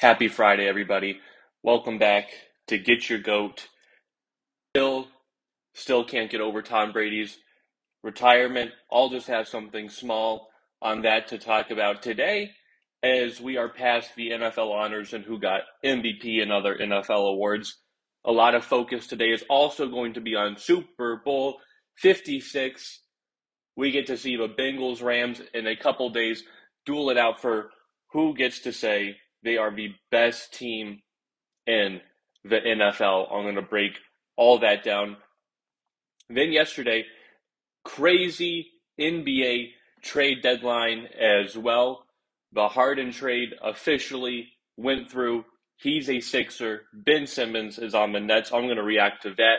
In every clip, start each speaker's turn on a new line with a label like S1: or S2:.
S1: Happy Friday, everybody. Welcome back to Get Your Goat. Still, still can't get over Tom Brady's retirement. I'll just have something small on that to talk about today as we are past the NFL honors and who got MVP and other NFL awards. A lot of focus today is also going to be on Super Bowl 56. We get to see the Bengals Rams in a couple days duel it out for who gets to say they are the best team in the NFL. I'm going to break all that down. Then yesterday, crazy NBA trade deadline as well. The Harden trade officially went through. He's a Sixer. Ben Simmons is on the Nets. I'm going to react to that,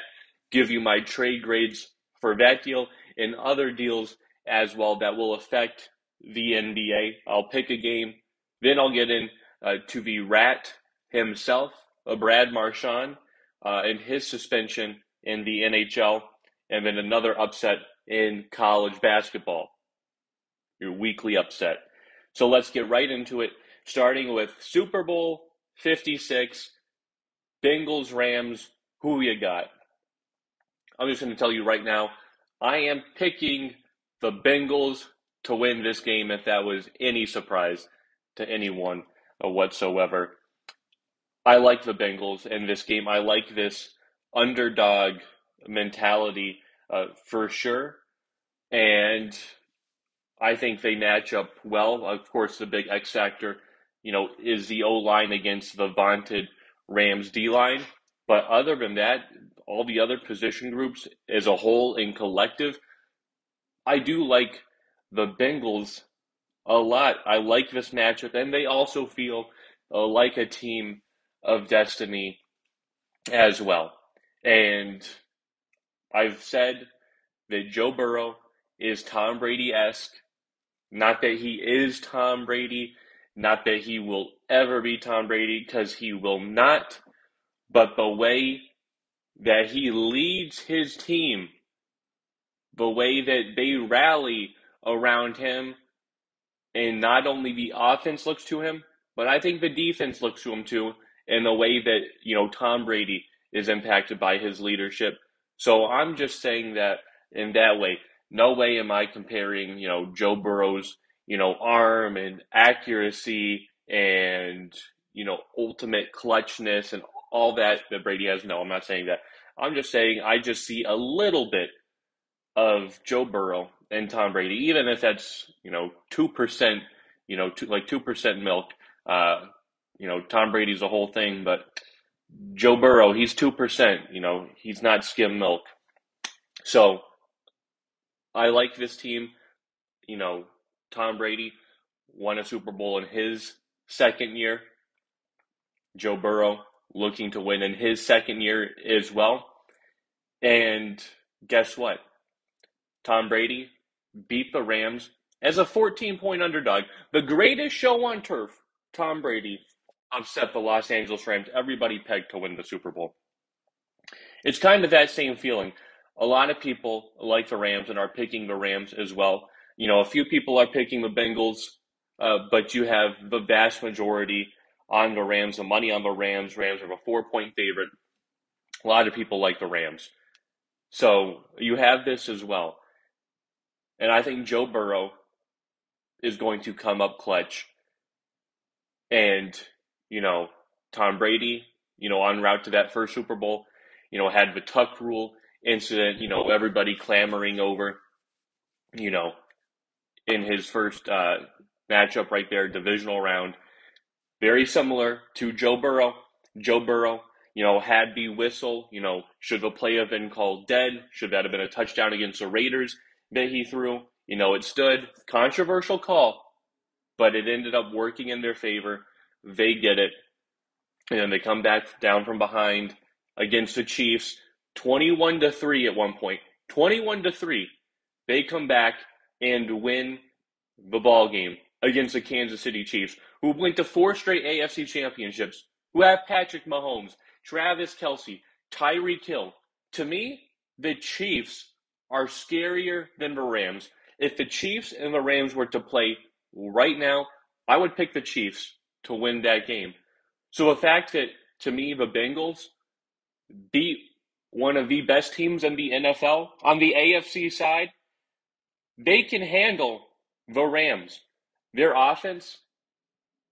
S1: give you my trade grades for that deal and other deals as well that will affect the NBA. I'll pick a game. Then I'll get in uh, to the rat himself, uh, Brad Marchand, uh, and his suspension in the NHL, and then another upset in college basketball. Your weekly upset. So let's get right into it, starting with Super Bowl 56, Bengals, Rams. Who you got? I'm just going to tell you right now, I am picking the Bengals to win this game if that was any surprise to anyone whatsoever. I like the Bengals in this game. I like this underdog mentality uh, for sure. And I think they match up well. Of course, the big X factor, you know, is the O line against the vaunted Rams D line. But other than that, all the other position groups as a whole and collective, I do like the Bengals a lot. I like this matchup, and they also feel uh, like a team of destiny as well. And I've said that Joe Burrow is Tom Brady esque. Not that he is Tom Brady, not that he will ever be Tom Brady, because he will not, but the way that he leads his team, the way that they rally around him, and not only the offense looks to him, but I think the defense looks to him too, in the way that you know Tom Brady is impacted by his leadership. So I'm just saying that in that way. No way am I comparing, you know, Joe Burrow's, you know, arm and accuracy and, you know, ultimate clutchness and all that that Brady has. No, I'm not saying that. I'm just saying I just see a little bit of Joe Burrow and Tom Brady, even if that's you know two percent, you know, two, like two percent milk. Uh, you know, Tom Brady's a whole thing, but Joe Burrow, he's two percent. You know, he's not skim milk. So I like this team. You know, Tom Brady won a Super Bowl in his second year. Joe Burrow looking to win in his second year as well. And guess what? Tom Brady beat the Rams as a 14 point underdog. The greatest show on turf, Tom Brady, upset the Los Angeles Rams. Everybody pegged to win the Super Bowl. It's kind of that same feeling. A lot of people like the Rams and are picking the Rams as well. You know, a few people are picking the Bengals, uh, but you have the vast majority on the Rams, the money on the Rams. Rams are a four point favorite. A lot of people like the Rams. So you have this as well. And I think Joe Burrow is going to come up clutch. And, you know, Tom Brady, you know, en route to that first Super Bowl, you know, had the tuck rule incident, you know, everybody clamoring over, you know, in his first uh, matchup right there, divisional round. Very similar to Joe Burrow. Joe Burrow, you know, had the whistle, you know, should the play have been called dead? Should that have been a touchdown against the Raiders? That he threw. You know, it stood. Controversial call, but it ended up working in their favor. They get it. And then they come back down from behind against the Chiefs, 21 to 3 at one point. 21 to 3. They come back and win the ball game against the Kansas City Chiefs, who went to four straight AFC championships, who have Patrick Mahomes, Travis Kelce, Tyreek Hill. To me, the Chiefs are scarier than the Rams. If the Chiefs and the Rams were to play right now, I would pick the Chiefs to win that game. So the fact that to me the Bengals beat one of the best teams in the NFL on the AFC side, they can handle the Rams. Their offense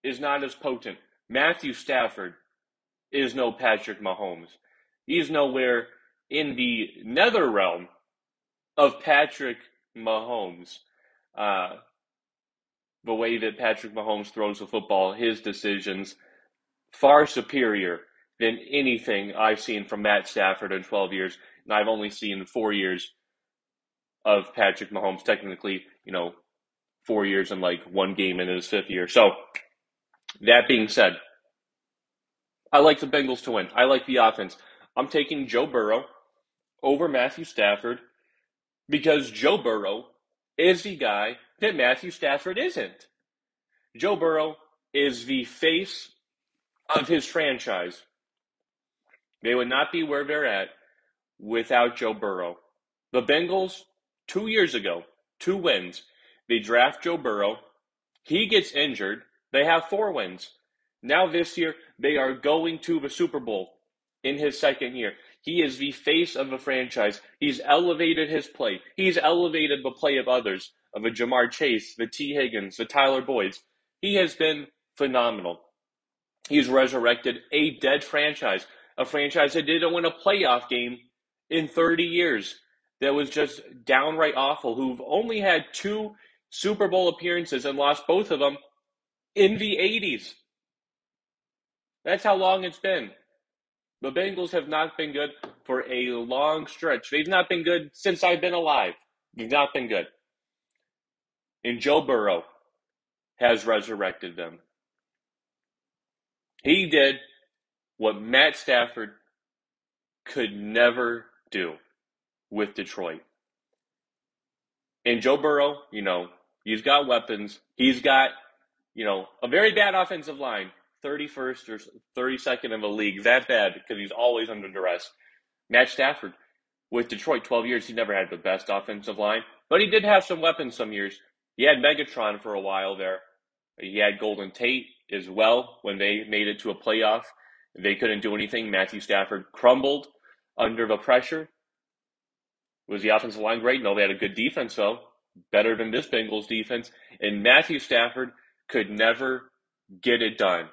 S1: is not as potent. Matthew Stafford is no Patrick Mahomes. He's nowhere in the nether realm of Patrick Mahomes. Uh, the way that Patrick Mahomes throws the football, his decisions, far superior than anything I've seen from Matt Stafford in 12 years. And I've only seen four years of Patrick Mahomes, technically, you know, four years and like one game in his fifth year. So, that being said, I like the Bengals to win. I like the offense. I'm taking Joe Burrow over Matthew Stafford because Joe Burrow is the guy that Matthew Stafford isn't. Joe Burrow is the face of his franchise. They would not be where they're at without Joe Burrow. The Bengals, two years ago, two wins. They draft Joe Burrow. He gets injured. They have four wins. Now, this year, they are going to the Super Bowl in his second year. He is the face of the franchise. He's elevated his play. He's elevated the play of others, of a Ja'Marr Chase, the Tee Higgins, the Tyler Boyds. He has been phenomenal. He's resurrected a dead franchise, a franchise that didn't win a playoff game in 30 years, that was just downright awful, who've only had two Super Bowl appearances and lost both of them in the 80s. That's how long it's been. The Bengals have not been good for a long stretch. They've not been good since I've been alive. They've not been good. And Joe Burrow has resurrected them. He did what Matt Stafford could never do with Detroit. And Joe Burrow, you know, he's got weapons. He's got, you know, a very bad offensive line. 31st or 32nd in the league. That bad because he's always under duress. Matt Stafford with Detroit, 12 years, he never had the best offensive line, but he did have some weapons some years. He had Megatron for a while there. He had Golden Tate as well when they made it to a playoff. They couldn't do anything. Matthew Stafford crumbled under the pressure. Was the offensive line great? No, they had a good defense, though. Better than this Bengals defense. And Matthew Stafford could never get it done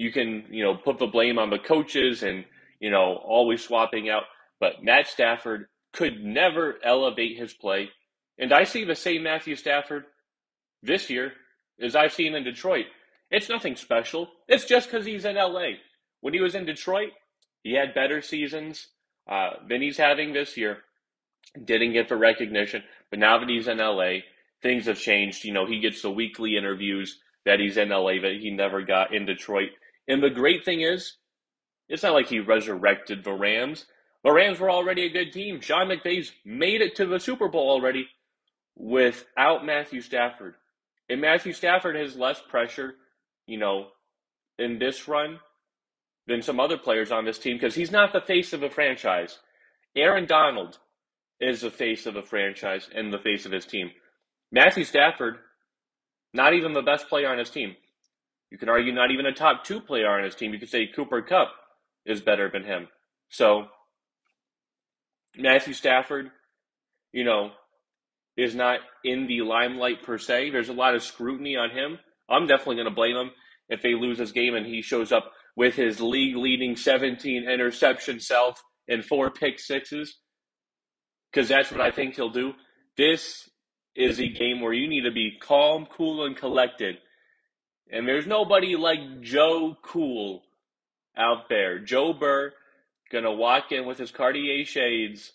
S1: you can, you know, put the blame on the coaches and, you know, always swapping out. But Matt Stafford could never elevate his play. And I see the same Matthew Stafford this year as I've seen in Detroit. It's nothing special. It's just because he's in LA. When he was in Detroit, he had better seasons uh, than he's having this year. Didn't get the recognition, but now that he's in LA, things have changed. You know, he gets the weekly interviews that he's in LA that he never got in Detroit. And the great thing is, it's not like he resurrected the Rams. The Rams were already a good team. Sean McVay's made it to the Super Bowl already without Matthew Stafford. And Matthew Stafford has less pressure, you know, in this run than some other players on this team because he's not the face of a franchise. Aaron Donald is the face of a franchise and the face of his team. Matthew Stafford, not even the best player on his team. You can argue not even a top two player on his team. You could say Cooper Kupp is better than him. So Matthew Stafford, you know, is not in the limelight per se. There's a lot of scrutiny on him. I'm definitely going to blame him if they lose this game and he shows up with his league leading 17 interception self and four pick sixes, because that's what I think he'll do. This is a game where you need to be calm, cool, and collected and there's nobody like Joe Cool out there. Joe Burr gonna walk in with his Cartier shades.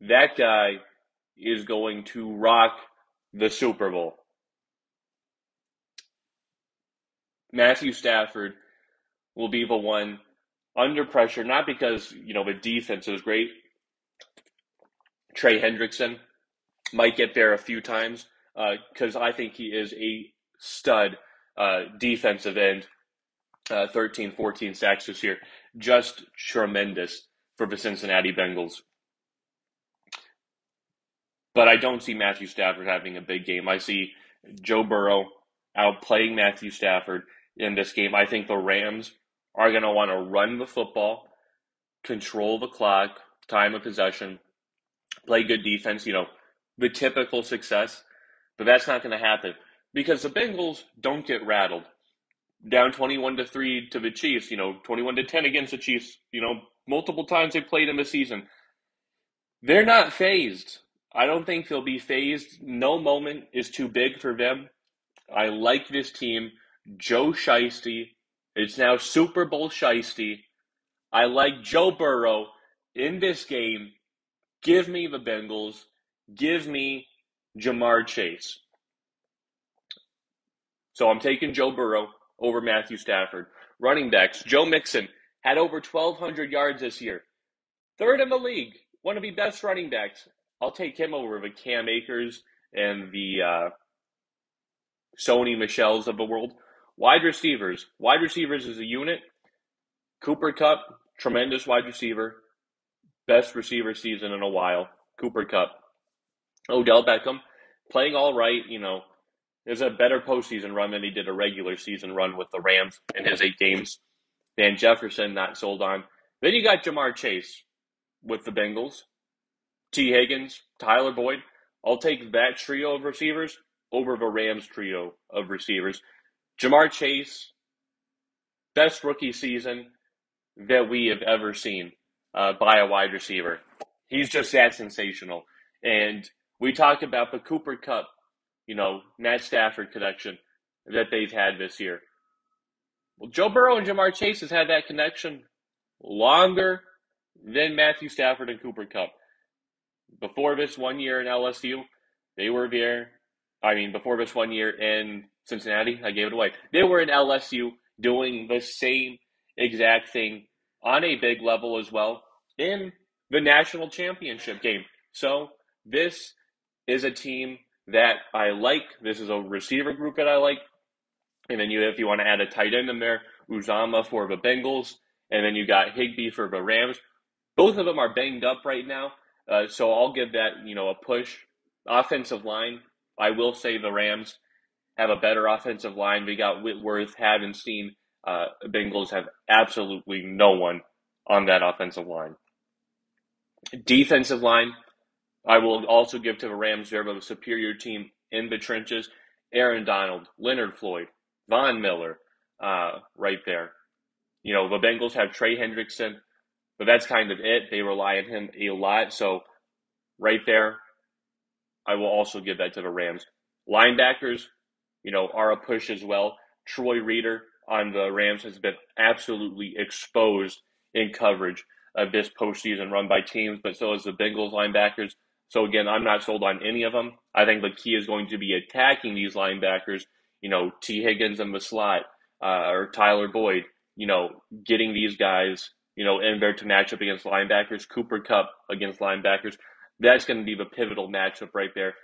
S1: That guy is going to rock the Super Bowl. Matthew Stafford will be the one under pressure, not because, you know, the defense is great. Trey Hendrickson might get there a few times because uh, I think he is a stud uh, defensive end, uh, 13, 14 sacks this year. Just tremendous for the Cincinnati Bengals. But I don't see Matthew Stafford having a big game. I see Joe Burrow outplaying Matthew Stafford in this game. I think the Rams are going to want to run the football, control the clock, time of possession, play good defense, you know, the typical success. But that's not going to happen because the Bengals don't get rattled. Down 21 to 3 to the Chiefs, you know, 21 to 10 against the Chiefs, you know, multiple times they played in the season. They're not phased. I don't think they'll be phased. No moment is too big for them. I like this team. Joe Shiesty. It's now Super Bowl Shiesty. I like Joe Burrow in this game. Give me the Bengals. Give me Ja'Marr Chase. So I'm taking Joe Burrow over Matthew Stafford. Running backs, Joe Mixon had over 1,200 yards this year. Third in the league, one of the best running backs. I'll take him over the Cam Akers and the uh, Sony Michels of the world. Wide receivers. Wide receivers is a unit. Cooper Kupp, tremendous wide receiver. Best receiver season in a while. Cooper Kupp. Odell Beckham, playing all right, you know, there's a better postseason run than he did a regular season run with the Rams in his eight games. Van Jefferson, not sold on. Then you got Ja'Marr Chase with the Bengals. Tee Higgins, Tyler Boyd. I'll take that trio of receivers over the Rams trio of receivers. Ja'Marr Chase, best rookie season that we have ever seen uh, by a wide receiver. He's just that sensational. And we talked about the Cooper Kupp, you know, Matt Stafford connection that they've had this year. Well, Joe Burrow and Ja'Marr Chase has had that connection longer than Matthew Stafford and Cooper Kupp. Before this one year in LSU, they were there. I mean, before this one year in Cincinnati, I gave it away. They were in LSU doing the same exact thing on a big level as well in the national championship game. So this is a team that I like. This is a receiver group that I like. And then you, if you want to add a tight end in there, Uzomah for the Bengals, and then you got Higbee for the Rams. Both of them are banged up right now, uh, so I'll give that you know a push. Offensive line, I will say the Rams have a better offensive line. We got Whitworth, Havenstein. Uh, Bengals have absolutely no one on that offensive line. Defensive line, I will also give to the Rams. They're a superior team in the trenches. Aaron Donald, Leonard Floyd, Von Miller, uh, right there. You know, the Bengals have Trey Hendrickson, but that's kind of it. They rely on him a lot. So, right there, I will also give that to the Rams. Linebackers, you know, are a push as well. Troy Reeder on the Rams has been absolutely exposed in coverage of this postseason run by teams, but so is the Bengals linebackers. So again, I'm not sold on any of them. I think the key is going to be attacking these linebackers. You know, Tee Higgins in the slot, uh, or Tyler Boyd. You know, getting these guys, you know, in there to match up against linebackers. Cooper Kupp against linebackers. That's going to be the pivotal matchup right there,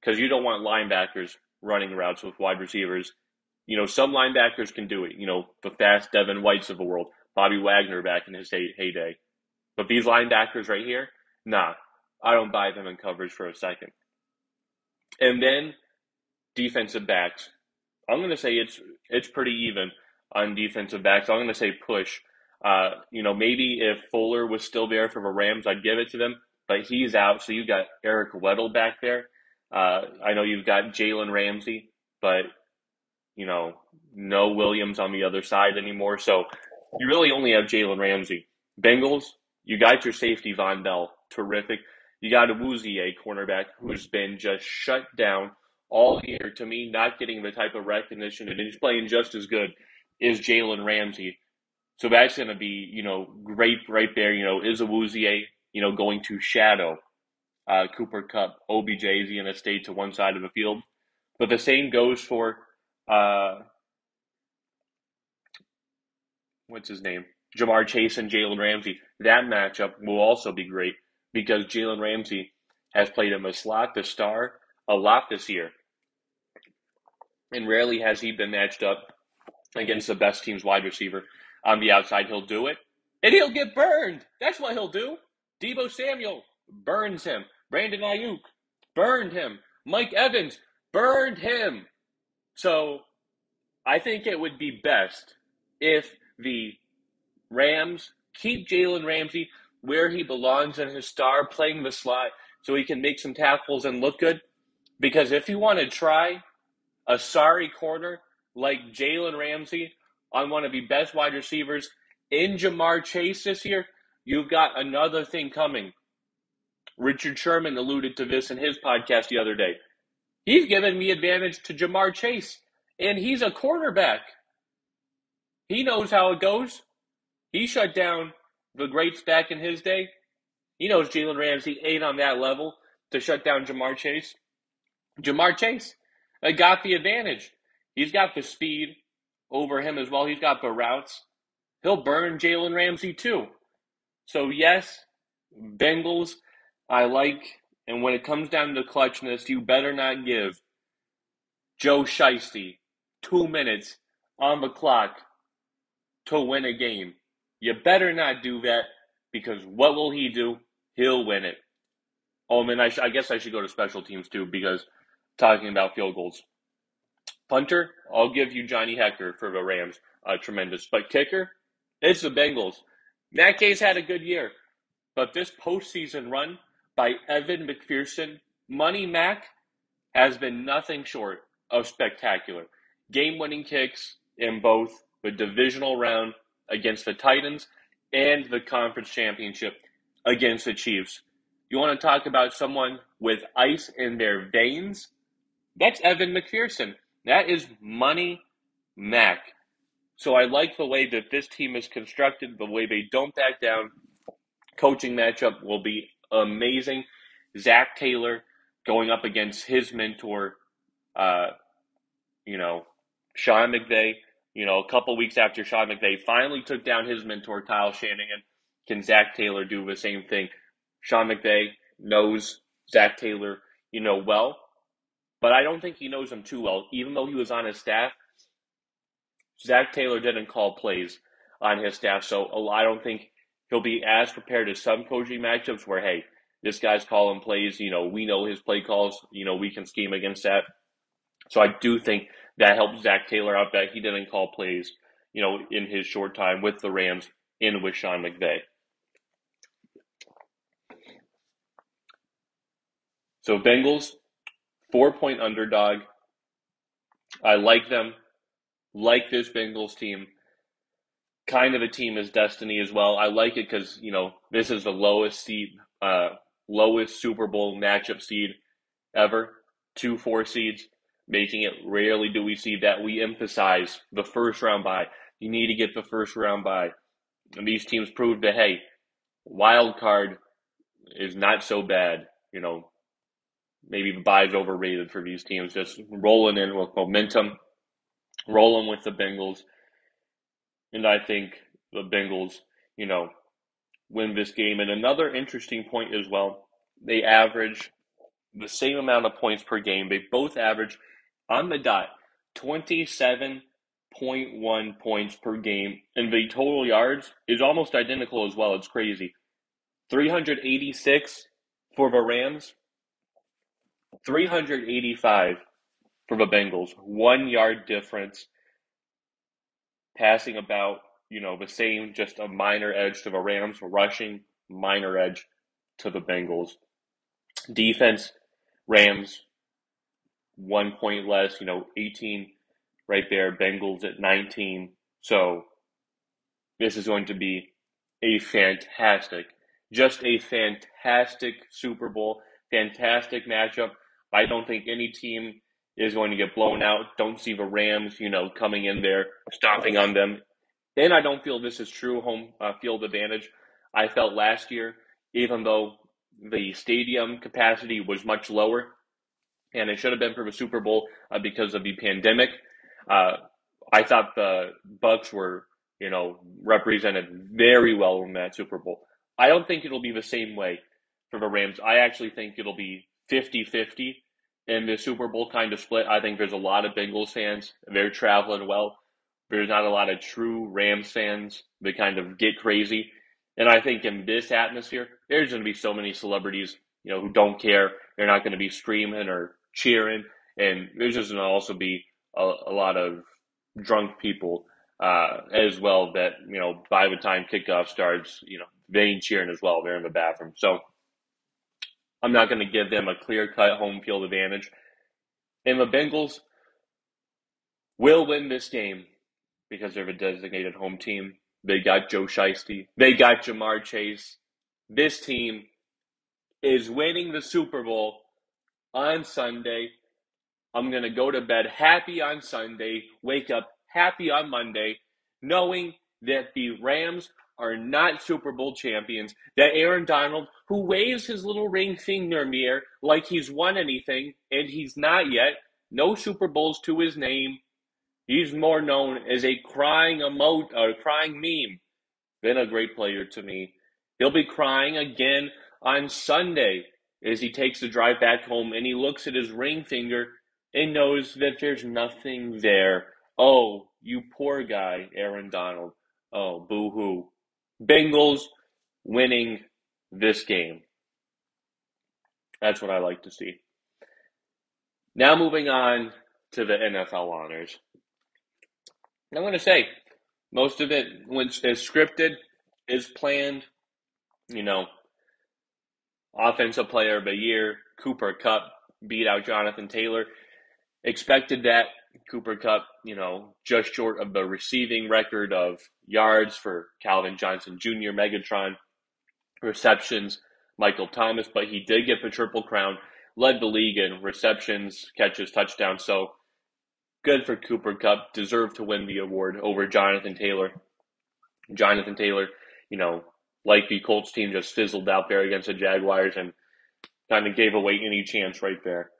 S1: because you don't want linebackers running routes with wide receivers. You know, some linebackers can do it. You know, the fast Devin Whites of the world, Bobby Wagner back in his heyday. But these linebackers right here, nah, I don't buy them in coverage for a second. And then defensive backs. I'm going to say it's it's pretty even on defensive backs. I'm going to say push. Uh, you know, maybe if Fuller was still there for the Rams, I'd give it to them, but he's out. So you've got Eric Weddle back there. Uh, I know you've got Jalen Ramsey, but you know, no Williams on the other side anymore. So you really only have Jalen Ramsey. Bengals, you got your safety Vonn Bell, terrific. You got a Awuzie, cornerback, who's been just shut down all year. To me, not getting the type of recognition, and he's playing just as good is Jalen Ramsey. So that's going to be, you know, great right there. You know, is a Awuzie, you know, going to shadow uh, Cooper Kupp, OBJ is going to stay to one side of the field. But the same goes for, uh, what's his name? Ja'Marr Chase and Jalen Ramsey. That matchup will also be great because Jalen Ramsey has played him a slot, the star, a lot this year. And rarely has he been matched up against the best team's wide receiver on the outside. He'll do it, and he'll get burned. That's what he'll do. Deebo Samuel burns him. Brandon Aiyuk burned him. Mike Evans burned him. So I think it would be best if the Rams, keep Jalen Ramsey where he belongs in his star, playing the slot so he can make some tackles and look good. Because if you want to try a sorry corner like Jalen Ramsey on one of the best wide receivers in Ja'Marr Chase this year, you've got another thing coming. Richard Sherman alluded to this in his podcast the other day. He's given me advantage to Ja'Marr Chase, and he's a quarterback. He knows how it goes. He shut down the greats back in his day. He knows Jalen Ramsey ain't on that level to shut down Ja'Marr Chase. Ja'Marr Chase uh, got the advantage. He's got the speed over him as well. He's got the routes. He'll burn Jalen Ramsey too. So, yes, Bengals, I like. And when it comes down to clutchness, you better not give Joe Shiesty two minutes on the clock to win a game. You better not do that because what will he do? He'll win it. Oh, man, I, sh- I guess I should go to special teams too because talking about field goals. Punter, I'll give you Johnny Hekker for the Rams. Uh, tremendous. But kicker, it's the Bengals. Matt Gay's had a good year, but this postseason run by Evan McPherson, Money Mac, has been nothing short of spectacular. Game winning kicks in both the divisional round against the Titans and the conference championship against the Chiefs. You want to talk about someone with ice in their veins? That's Evan McPherson. That is Money Mac. So I like the way that this team is constructed, the way they don't back down. Coaching matchup will be amazing. Zac Taylor going up against his mentor, uh, you know, Sean McVay. You know, a couple weeks after Sean McVay finally took down his mentor, Kyle Shanahan, can Zac Taylor do the same thing? Sean McVay knows Zac Taylor, you know, well, but I don't think he knows him too well. Even though he was on his staff, Zac Taylor didn't call plays on his staff, so I don't think he'll be as prepared as some coaching matchups where, hey, this guy's calling plays. You know, we know his play calls. You know, we can scheme against that. So I do think that helped Zac Taylor out that he didn't call plays, you know, in his short time with the Rams and with Sean McVay. So Bengals, four point underdog. I like them. Like this Bengals team. Kind of a team as destiny as well. I like it because you know this is the lowest seed, uh, lowest Super Bowl matchup seed ever. Two four seeds, making it rarely do we see that. We emphasize the first round bye. You need to get the first round bye, and these teams proved that hey, wild card is not so bad. You know, maybe the bye is overrated for these teams. Just rolling in with momentum, rolling with the Bengals. And I think the Bengals, you know, win this game. And another interesting point as well, they average the same amount of points per game. They both average on the dot 27.1 points per game. And the total yards is almost identical as well. It's crazy. 386 for the Rams, 385 for the Bengals. One yard difference. Passing about, you know, the same, just a minor edge to the Rams. Rushing, minor edge to the Bengals. Defense, Rams, one point less, you know, 18 right there. Bengals at 19. So this is going to be a fantastic, just a fantastic Super Bowl, fantastic matchup. I don't think any team is going to get blown out. Don't see the Rams, you know, coming in there, stomping on them. And I don't feel this is true home uh, field advantage. I felt last year, even though the stadium capacity was much lower, and it should have been for the Super Bowl uh, because of the pandemic. Uh, I thought the Bucs were, you know, represented very well in that Super Bowl. I don't think it'll be the same way for the Rams. I actually think it'll be 50-50 in the Super Bowl kind of split. I think there's a lot of Bengals fans. They're traveling well. There's not a lot of true Rams fans that kind of get crazy. And I think in this atmosphere, there's going to be so many celebrities, you know, who don't care. They're not going to be screaming or cheering. And there's just going to also be a, a lot of drunk people uh, as well. That you know, by the time kickoff starts, you know, they ain't cheering as well. They're in the bathroom, so I'm not going to give them a clear cut home field advantage. And the Bengals will win this game because they're a designated home team. They got Joe Shiesty. They got Ja'Marr Chase. This team is winning the Super Bowl on Sunday. I'm going to go to bed happy on Sunday, wake up happy on Monday, knowing that the Rams are not Super Bowl champions, that Aaron Donald, who waves his little ring finger in like he's won anything, and he's not yet, no Super Bowls to his name. He's more known as a crying emote or crying meme than a great player to me. He'll be crying again on Sunday as he takes the drive back home and he looks at his ring finger and knows that there's nothing there. Oh, you poor guy, Aaron Donald. Oh, boo hoo. Bengals winning this game. That's what I like to see. Now moving on to the NFL honors. I'm going to say most of it, when is scripted, is planned. You know, offensive player of the year, Cooper Kupp beat out Jonathan Taylor. Expected that Cooper Kupp, you know, just short of the receiving record of yards for Calvin Johnson Jr., Megatron, receptions, Michael Thomas, but he did get the Triple Crown, led the league in receptions, catches, touchdowns. So good for Cooper Kupp, deserved to win the award over Jonathan Taylor. Jonathan Taylor, you know, like the Colts team just fizzled out there against the Jaguars and kind of gave away any chance right there.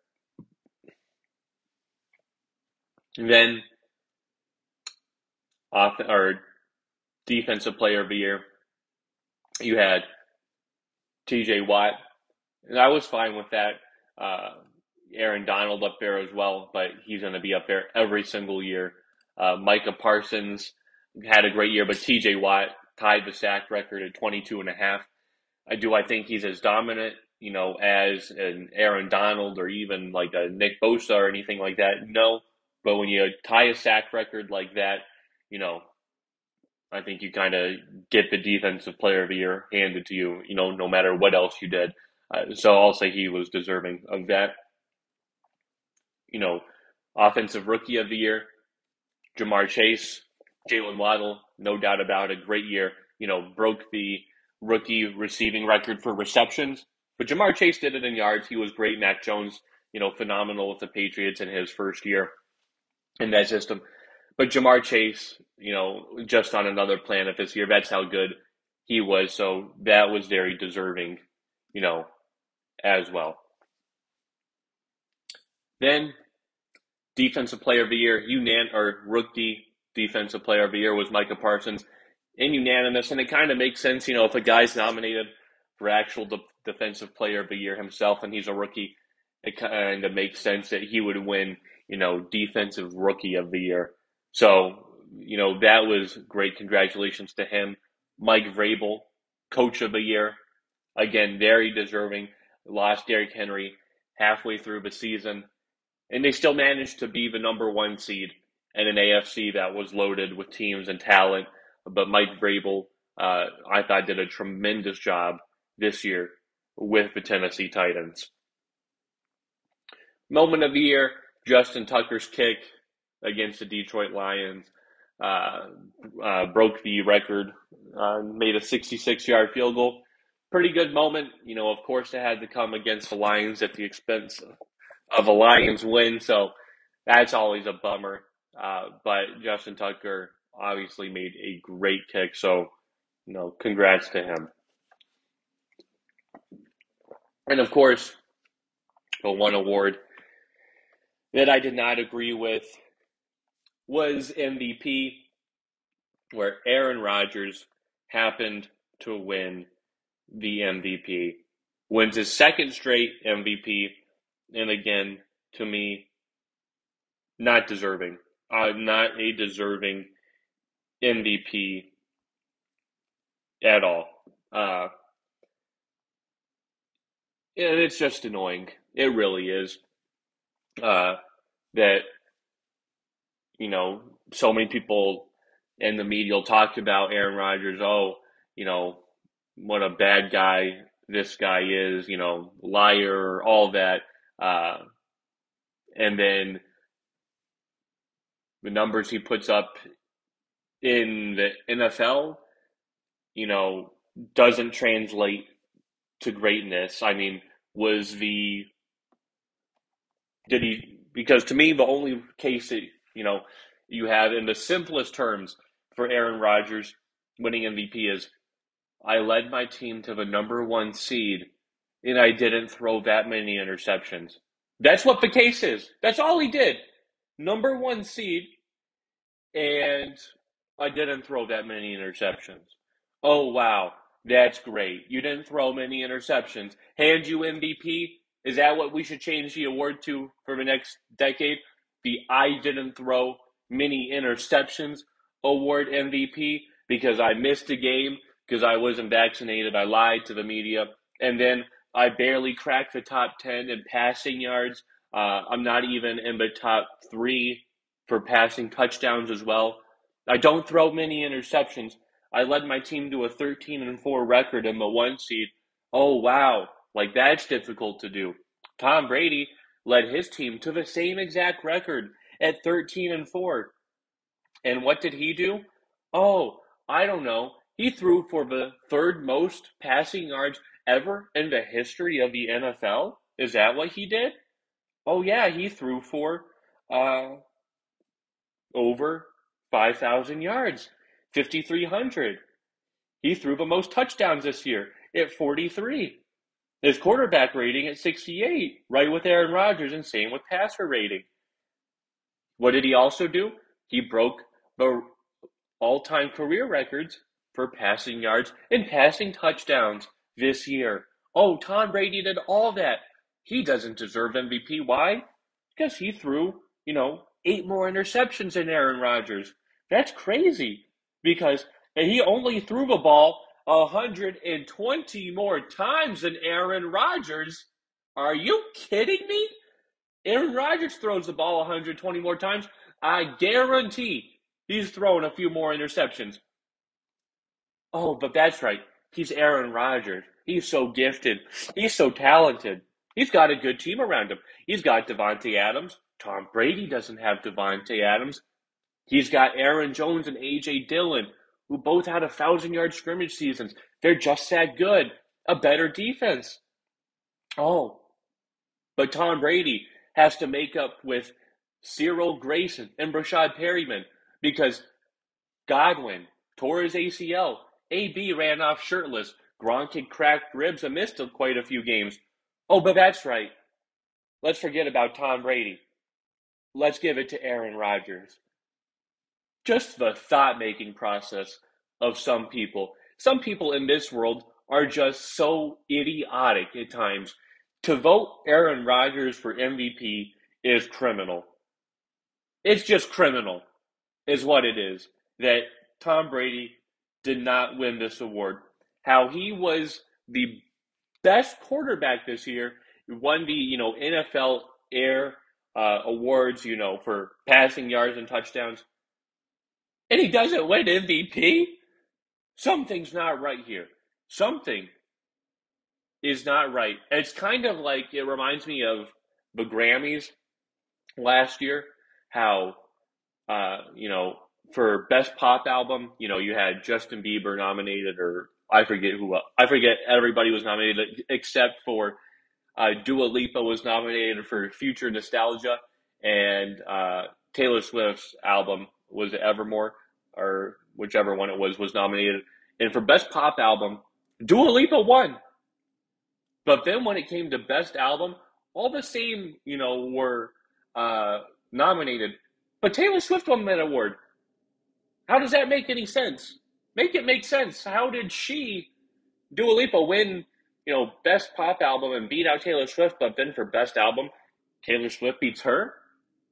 S1: And then off or defensive player of the year, you had T.J. Watt, and I was fine with that. Uh, Aaron Donald up there as well, but he's going to be up there every single year. Uh, Micah Parsons had a great year, but T.J. Watt tied the sack record at 22 and a half. I do. I think he's as dominant, you know, as an Aaron Donald or even like a Nick Bosa or anything like that. No, but when you tie a sack record like that, you know, I think you kind of get the defensive player of the year handed to you, you know, no matter what else you did. Uh, so I'll say he was deserving of that. You know, offensive rookie of the year, Ja'Marr Chase, Jaylen Waddle, no doubt about it, great year. You know, broke the rookie receiving record for receptions. But Ja'Marr Chase did it in yards. He was great. Mac Jones, you know, phenomenal with the Patriots in his first year in that system. But Ja'Marr Chase, you know, just on another planet this year. That's how good he was. So that was very deserving, you know, as well. Then defensive player of the year, unan or rookie defensive player of the year was Micah Parsons, in unanimous, and it kind of makes sense, you know, if a guy's nominated for actual de- defensive player of the year himself and he's a rookie, it kind of makes sense that he would win, you know, defensive rookie of the year. So, you know, that was great. Congratulations to him. Mike Vrabel, coach of the year, again, very deserving. Lost Derrick Henry halfway through the season, and they still managed to be the number one seed and an AFC that was loaded with teams and talent. But Mike Vrabel, uh, I thought, did a tremendous job this year with the Tennessee Titans. Moment of the year, Justin Tucker's kick against the Detroit Lions. Uh, uh, broke the record, uh, made a 66 yard field goal. Pretty good moment. You know, of course, it had to come against the Lions at the expense of a Lions win. So that's always a bummer. Uh, but Justin Tucker obviously made a great kick. So, you know, congrats to him. And of course, the one award that I did not agree with was MVP, where Aaron Rodgers happened to win the MVP. Wins his second straight MVP, and again, to me, not deserving uh, not a deserving MVP at all. Uh, and it's just annoying. It really is. Uh, that, you know, so many people in the media will talk about Aaron Rodgers. Oh, you know, what a bad guy this guy is. You know, liar, all that. Uh, and then the numbers he puts up in the NFL, you know, doesn't translate to greatness. I mean, was the did he because to me the only case that you know you have in the simplest terms for Aaron Rodgers winning MVP is I led my team to the number one seed and I didn't throw that many interceptions. That's what the case is. That's all he did. Number one seed and I didn't throw that many interceptions. Oh wow, that's great. You didn't throw many interceptions. Hand you MVP. Is that what we should change the award to for the next decade? The I didn't throw many interceptions award MVP because I missed a game because I wasn't vaccinated. I lied to the media. And then I barely cracked the top 10 in passing yards. Uh, I'm not even in the top three for passing touchdowns as well. I don't throw many interceptions. I led my team to a 13 and 4 record in the one seed. Oh, wow. Like, that's difficult to do. Tom Brady led his team to the same exact record at 13 and 4. And what did he do? Oh, I don't know. He threw for the third most passing yards ever in the history of the NFL. Is that what he did? Oh, yeah, he threw for uh, over 5,000 yards, 5,300. He threw the most touchdowns this year at 43. His quarterback rating at 68, right with Aaron Rodgers, and same with passer rating. What did he also do? He broke the all time career records for passing yards and passing touchdowns this year. Oh, Tom Brady did all that. He doesn't deserve MVP. Why? Because he threw, you know, eight more interceptions than Aaron Rodgers. That's crazy because he only threw the ball 120 more times than Aaron Rodgers. Are you kidding me? Aaron Rodgers throws the ball 120 more times. I guarantee he's throwing a few more interceptions. Oh, but that's right. He's Aaron Rodgers. He's so gifted. He's so talented. He's got a good team around him. He's got Davante Adams. Tom Brady doesn't have Davante Adams. He's got Aaron Jones and AJ Dillon, who both had a thousand yard scrimmage seasons. They're just that good. A better defense. Oh, but Tom Brady has to make up with Cyril Grayson and Breshad Perryman because Godwin tore his ACL. AB ran off shirtless. Gronk had cracked ribs and missed quite a few games. Oh, but that's right. Let's forget about Tom Brady. Let's give it to Aaron Rodgers. Just the thought making process of some people. Some people in this world are just so idiotic at times. To vote Aaron Rodgers for MVP is criminal. It's just criminal, is what it is, that Tom Brady did not win this award. How he was the best quarterback this year, won the you know NFL Air uh, awards, you know, for passing yards and touchdowns, and he doesn't win MVP. Something's not right here. Something is not right. It's kind of like it reminds me of the Grammys last year, how uh, you know for best pop album, you know you had Justin Bieber nominated, or I forget who. I forget everybody was nominated except for uh, Dua Lipa was nominated for Future Nostalgia, and uh, Taylor Swift's album was Evermore, or whichever one it was was nominated. And for best pop album, Dua Lipa won. But then when it came to best album, all the same, you know, were uh, nominated. But Taylor Swift won that award. How does that make any sense? Make it make sense. How did she, Dua Lipa, win, you know, best pop album and beat out Taylor Swift, but then for best album, Taylor Swift beats her?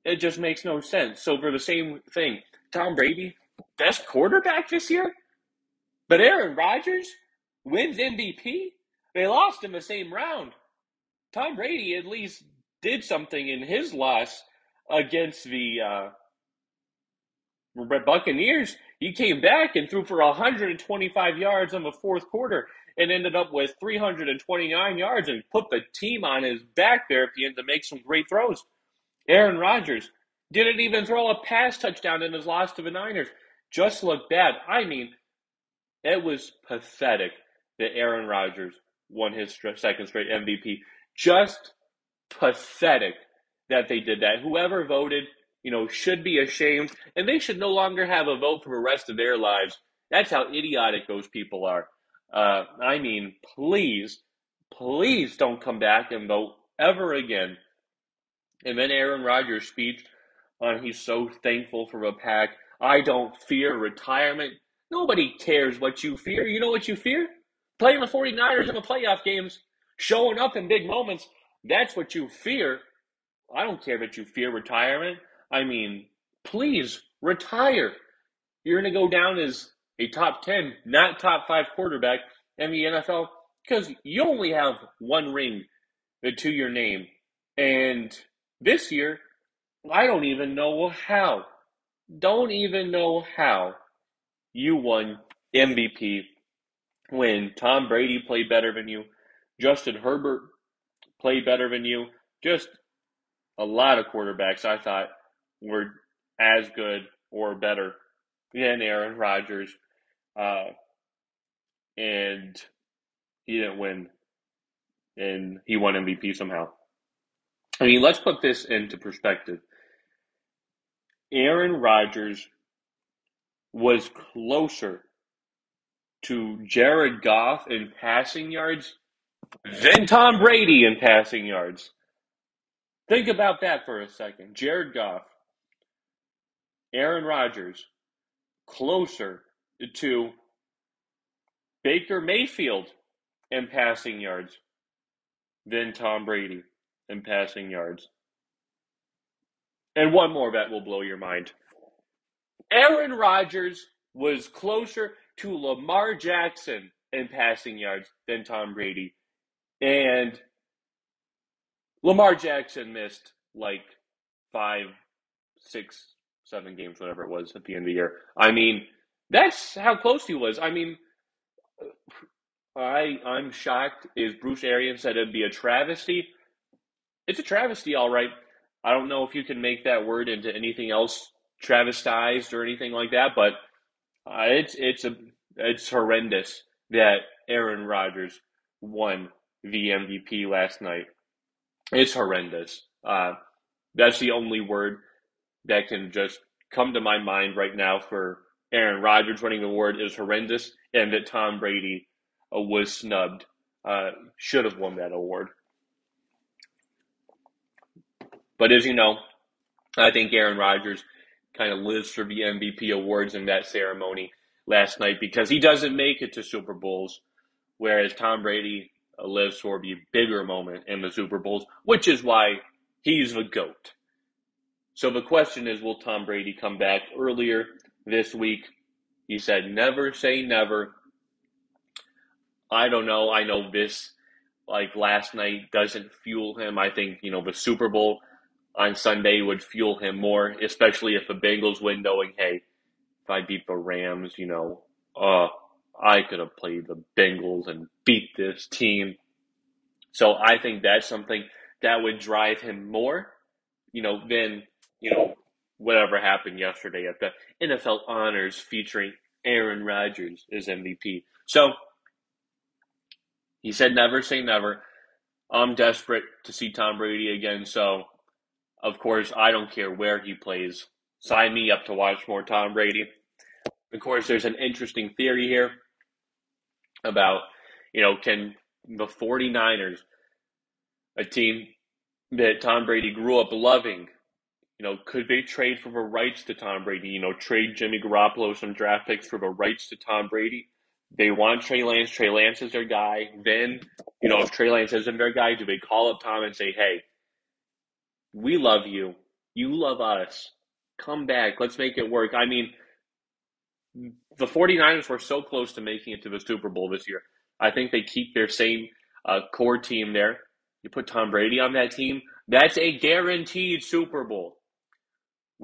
S1: It just makes no sense. So for the same thing, Tom Brady, best quarterback this year, but Aaron Rodgers wins MVP. They lost in the same round. Tom Brady at least did something in his loss against the uh, Buccaneers. He came back and threw for 125 yards in the fourth quarter and ended up with 329 yards and put the team on his back there at the end to make some great throws. Aaron Rodgers didn't even throw a pass touchdown in his loss to the Niners. Just looked bad. I mean, it was pathetic that Aaron Rodgers won his second straight MVP. Just pathetic that they did that. Whoever voted, you know, should be ashamed, and they should no longer have a vote for the rest of their lives. That's how idiotic those people are. Uh, I mean, please, please don't come back and vote ever again. And then Aaron Rodgers' speech on he's so thankful for the pack. I don't fear retirement. Nobody cares what you fear. You know what you fear? Playing the 49ers in the playoff games, showing up in big moments. That's what you fear. I don't care that you fear retirement. I mean, please retire. You're going to go down as a top 10, not top five quarterback in the NFL because you only have one ring to your name. And this year, I don't even know how. Don't even know how you won MVP when Tom Brady played better than you, Justin Herbert played better than you. Just a lot of quarterbacks I thought were as good or better than Aaron Rodgers. Uh, and he didn't win, and he won MVP somehow. I mean, let's put this into perspective. Aaron Rodgers was closer to Jared Goff in passing yards than Tom Brady in passing yards. Think about that for a second. Jared Goff, Aaron Rodgers, closer to Baker Mayfield in passing yards than Tom Brady in passing yards. And one more that will blow your mind. Aaron Rodgers was closer to Lamar Jackson in passing yards than Tom Brady. And Lamar Jackson missed like five, six, seven games, whatever it was at the end of the year. I mean, that's how close he was. I mean, I I'm shocked. Is Bruce Arians said it'd be a travesty? It's a travesty, all right. I don't know if you can make that word into anything else travestized or anything like that, but uh, it's it's a it's horrendous that Aaron Rodgers won the MVP last night. It's horrendous. Uh, that's the only word that can just come to my mind right now for Aaron Rodgers winning the award is horrendous, and that Tom Brady uh, was snubbed. Uh, should have won that award. But as you know, I think Aaron Rodgers kind of lives for the MVP awards in that ceremony last night because he doesn't make it to Super Bowls, whereas Tom Brady uh, lives for the bigger moment in the Super Bowls, which is why he's the GOAT. So the question is will Tom Brady come back earlier this week? He said, never say never. I don't know. I know this, like last night, doesn't fuel him. I think, you know, the Super Bowl on Sunday would fuel him more, especially if the Bengals win, knowing, hey, if I beat the Rams, you know, uh, I could have played the Bengals and beat this team. So I think that's something that would drive him more, you know, than, you know, whatever happened yesterday at the NFL Honors featuring Aaron Rodgers as MVP. So he said, never say never. I'm desperate to see Tom Brady again. So of course, I don't care where he plays. Sign me up to watch more Tom Brady. Of course, there's an interesting theory here about, you know, can the 49ers, a team that Tom Brady grew up loving, you know, could they trade for the rights to Tom Brady? You know, trade Jimmy Garoppolo some draft picks for the rights to Tom Brady. They want Trey Lance. Trey Lance is their guy. Then, you know, if Trey Lance isn't their guy, do they call up Tom and say, hey, we love you. You love us. Come back. Let's make it work. I mean, the 49ers were so close to making it to the Super Bowl this year. I think they keep their same uh, core team there. You put Tom Brady on that team, that's a guaranteed Super Bowl.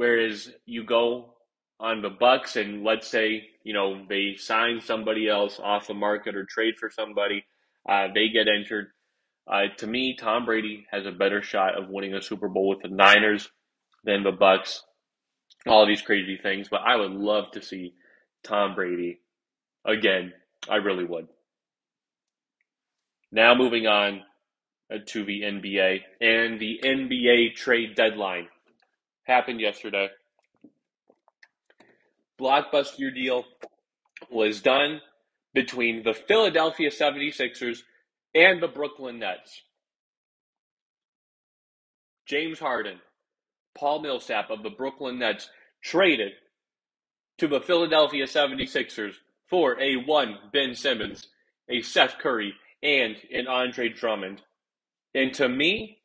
S1: Whereas you go on the Bucs, and let's say you know they sign somebody else off the market or trade for somebody, uh, they get injured. Uh, to me, Tom Brady has a better shot of winning a Super Bowl with the Niners than the Bucs. All these crazy things, but I would love to see Tom Brady again. I really would. Now moving on uh, to the NBA and the NBA trade deadline happened yesterday. Blockbuster deal was done between the Philadelphia 76ers and the Brooklyn Nets. James Harden, Paul Millsap of the Brooklyn Nets traded to the Philadelphia 76ers for a one Ben Simmons, a Seth Curry, and an Andre Drummond. And to me,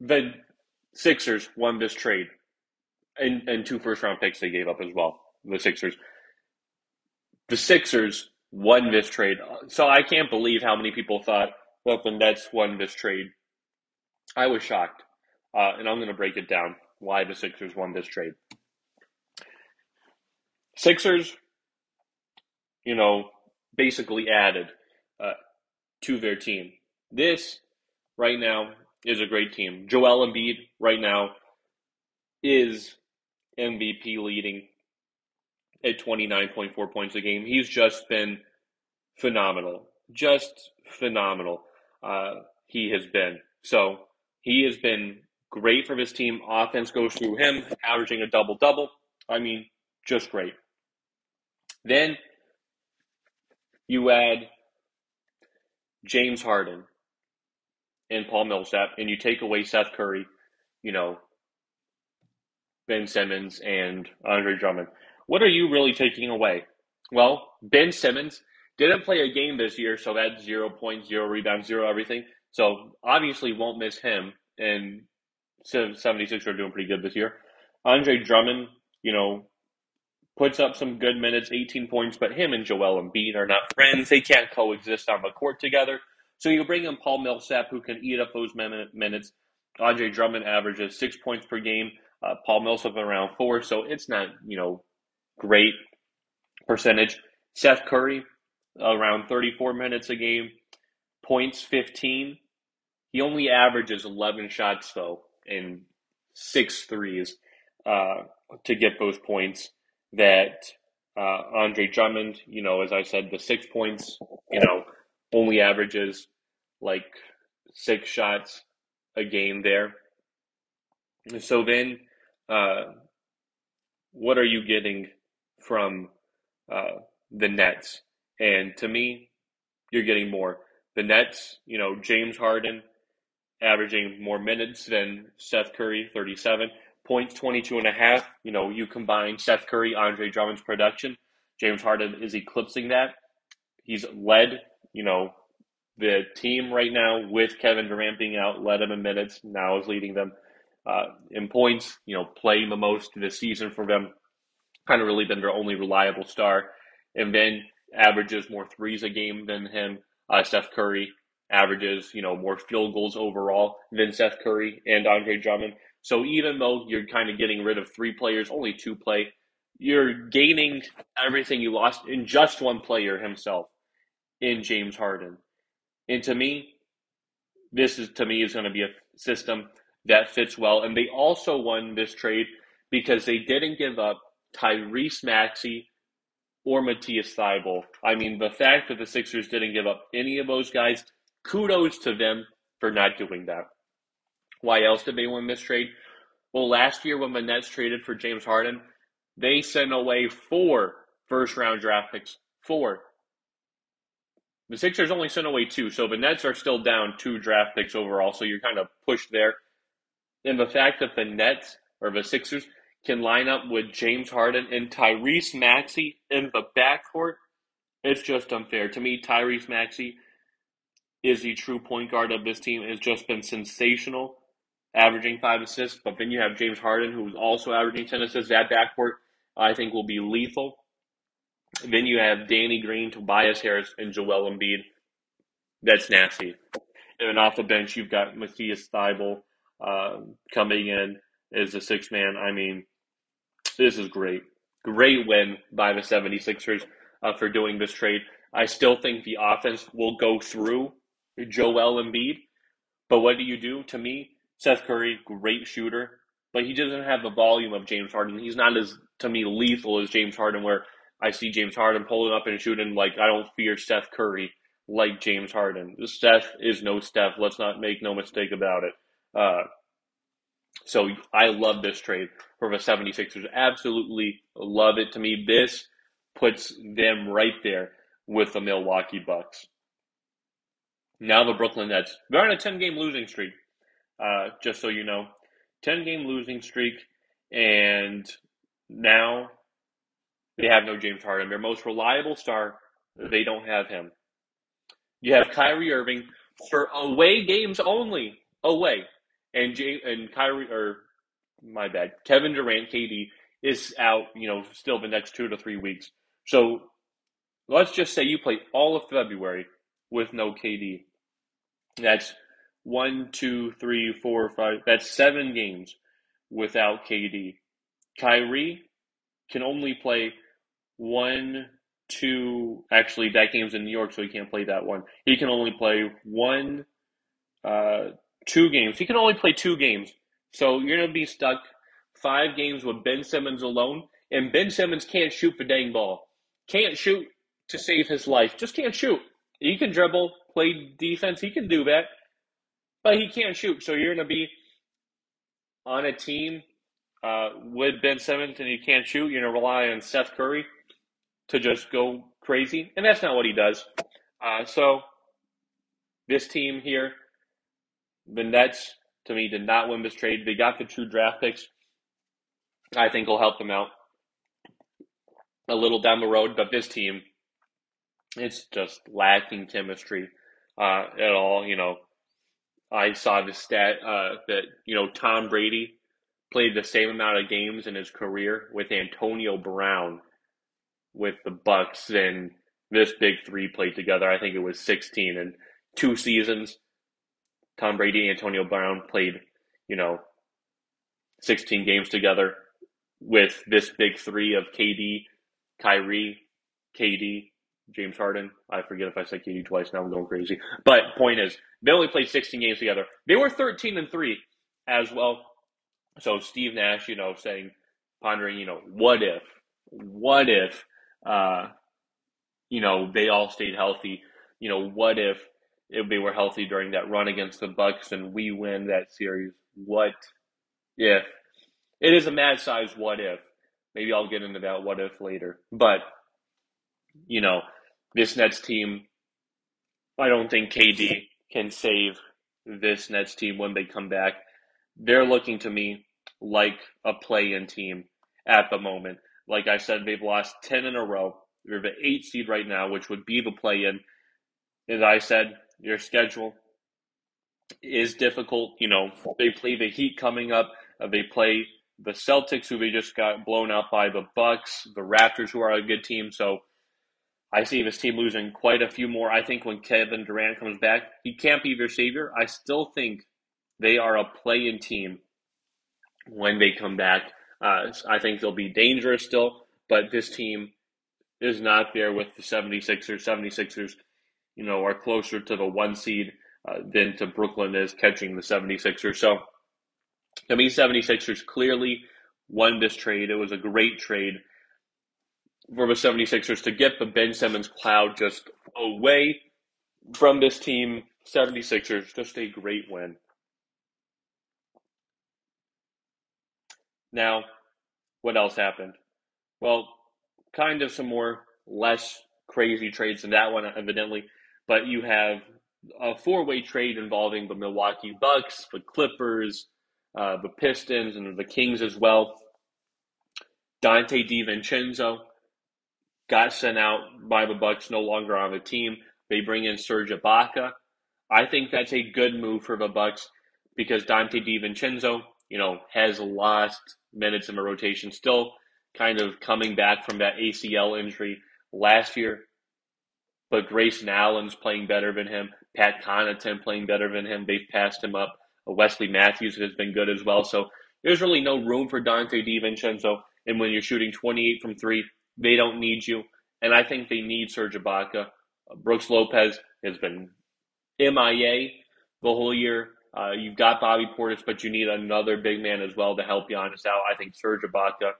S1: the Sixers won this trade. And, and two first round picks they gave up as well. The Sixers. The Sixers won this trade. So I can't believe how many people thought that the Nets won this trade. I was shocked. Uh, and I'm going to break it down why the Sixers won this trade. Sixers, you know, basically added uh, to their team. This, right now, is a great team. Joel Embiid, right now, is MVP leading at 29.4 points a game. He's just been phenomenal. Just phenomenal. Uh, he has been. So he has been great for his team. Offense goes through him, averaging a double double. I mean, just great. Then you add James Harden and Paul Millsap, and you take away Seth Curry, you know, Ben Simmons and Andre Drummond. What are you really taking away? Well, Ben Simmons didn't play a game this year, so that's zero points, zero rebounds, zero everything. So obviously won't miss him. And 76 are doing pretty good this year. Andre Drummond, you know, puts up some good minutes, 18 points, but him and Joel Embiid are not friends. They can't coexist on the court together. So you bring in Paul Millsap, who can eat up those minutes. Andre Drummond averages six points per game. Uh, Paul Millsap around four, so it's not you know great percentage. Seth Curry around 34 minutes a game, points 15. He only averages 11 shots though, and six threes uh, to get those points that uh, Andre Drummond, you know, as I said, the six points, you know, only averages like six shots a game there. So then, uh, what are you getting from uh, the Nets? And to me, you're getting more. The Nets, you know, James Harden averaging more minutes than Seth Curry, 37 points, 22 and a half. You know, you combine Seth Curry, Andre Drummond's production. James Harden is eclipsing that. He's led, you know, the team right now with Kevin Durant being out, led them in minutes, now is leading them uh, in points, you know, playing the most this season for them. Kind of really been their only reliable star. And then averages more threes a game than him. Uh, Steph Curry averages, you know, more field goals overall than Seth Curry and Andre Drummond. So even though you're kind of getting rid of three players, only two play, you're gaining everything you lost in just one player himself in James Harden. And to me, this is to me is going to be a system that fits well. And they also won this trade because they didn't give up Tyrese Maxey or Matisse Thybulle. I mean, the fact that the Sixers didn't give up any of those guys, kudos to them for not doing that. Why else did they win this trade? Well, last year when the Nets traded for James Harden, they sent away four first round draft picks. Four. The Sixers only sent away two, so the Nets are still down two draft picks overall, so you're kind of pushed there. And the fact that the Nets or the Sixers can line up with James Harden and Tyrese Maxey in the backcourt, it's just unfair. To me, Tyrese Maxey is the true point guard of this team. Has just been sensational averaging five assists. But then you have James Harden, who's also averaging 10 assists. That backcourt, I think, will be lethal. Then you have Danny Green, Tobias Harris, and Joel Embiid. That's nasty. And then off the bench, you've got Matisse Thybulle uh, coming in as a six man. I mean, this is great. Great win by the 76ers uh, for doing this trade. I still think the offense will go through Joel Embiid. But what do you do? To me, Seth Curry, great shooter, but he doesn't have the volume of James Harden. He's not as, to me, lethal as James Harden, where I see James Harden pulling up and shooting like I don't fear Steph Curry like James Harden. Steph is no Steph. Let's not make no mistake about it. Uh, so I love this trade for the 76ers. Absolutely love it. To me, this puts them right there with the Milwaukee Bucks. Now the Brooklyn Nets. They're on a 10 game losing streak, uh, just so you know. 10 game losing streak, and now they have no James Harden. Their most reliable star, they don't have him. You have Kyrie Irving for away games only. Away. And J- and Kyrie or my bad. Kevin Durant, KD, is out, you know, still the next two to three weeks. So let's just say you play all of February with no KD. That's one, two, three, four, five. That's seven games without KD. Kyrie can only play one, two. Actually, that game's in New York, so he can't play that one. He can only play one, uh, two games. He can only play two games. So you're going to be stuck five games with Ben Simmons alone, and Ben Simmons can't shoot the dang ball. Can't shoot to save his life. Just can't shoot. He can dribble, play defense. He can do that, but he can't shoot. So you're going to be on a team uh, with Ben Simmons and you can't shoot. You're going to rely on Seth Curry to just go crazy, and that's not what he does. Uh, so this team here, the Nets, to me, did not win this trade. They got the two draft picks. I think will help them out a little down the road, but this team, it's just lacking chemistry uh, at all. You know, I saw the stat uh, that you know Tom Brady played the same amount of games in his career with Antonio Brown with the Bucs and this big three played together. I think it was 16 and two seasons. Tom Brady and Antonio Brown played, you know, 16 games together with this big three of KD, Kyrie, KD, James Harden. I forget if I said KD twice. Now I'm going crazy. But point is, they only played 16 games together. They were 13 and three as well. So Steve Nash, you know, saying, pondering, you know, what if, what if, uh, you know, they all stayed healthy? You know, what if if they were healthy during that run against the Bucks and we win that series? What if? It is a mad size what if. Maybe I'll get into that what if later. But, you know, this Nets team, I don't think KD can save this Nets team when they come back. They're looking to me like a play in team at the moment. Like I said, they've lost 10 in a row. They're the eight seed right now, which would be the play in. As I said, your schedule is difficult. You know, they play the Heat coming up. Uh, they play the Celtics, who they just got blown out by the Bucks, the Raptors, who are a good team. So I see this team losing quite a few more. I think when Kevin Durant comes back, he can't be their savior. I still think they are a play-in team when they come back. Uh, I think they'll be dangerous still, but this team is not there with the 76ers. 76ers, you know, are closer to the one seed uh, than to Brooklyn is catching the 76ers. So to me, 76ers clearly won this trade. It was a great trade for the 76ers to get the Ben Simmons cloud just away from this team. 76ers, just a great win. Now, what else happened? Well, kind of some more less crazy trades than that one, evidently. But you have a four way trade involving the Milwaukee Bucks, the Clippers, uh, the Pistons, and the Kings as well. Donte DiVincenzo got sent out by the Bucks, no longer on the team. They bring in Serge Ibaka. I think that's a good move for the Bucks because Donte DiVincenzo, you know, has lost minutes in the rotation, still kind of coming back from that ACL injury last year. But Grayson Allen's playing better than him. Pat Connaughton playing better than him. They've passed him up. Wesley Matthews has been good as well. So there's really no room for Donte DiVincenzo And when you're shooting 28 from three, they don't need you. And I think they need Serge Ibaka. Brooks Lopez has been MIA the whole year. Uh, you've got Bobby Portis, but you need another big man as well to help Giannis out. I think Serge Ibaka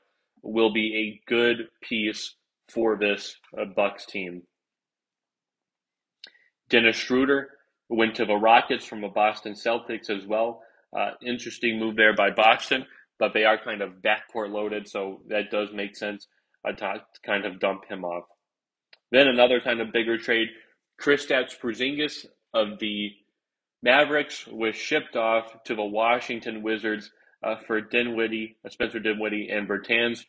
S1: will be a good piece for this uh, Bucks team. Dennis Schroeder went to the Rockets from the Boston Celtics as well. Uh, interesting move there by Boston, but they are kind of backcourt loaded, so that does make sense uh, to kind of dump him off. Then another kind of bigger trade, Kristaps Porzingis of the Mavericks was shipped off to the Washington Wizards uh, for Dinwiddie, uh, Spencer Dinwiddie, and Bertans.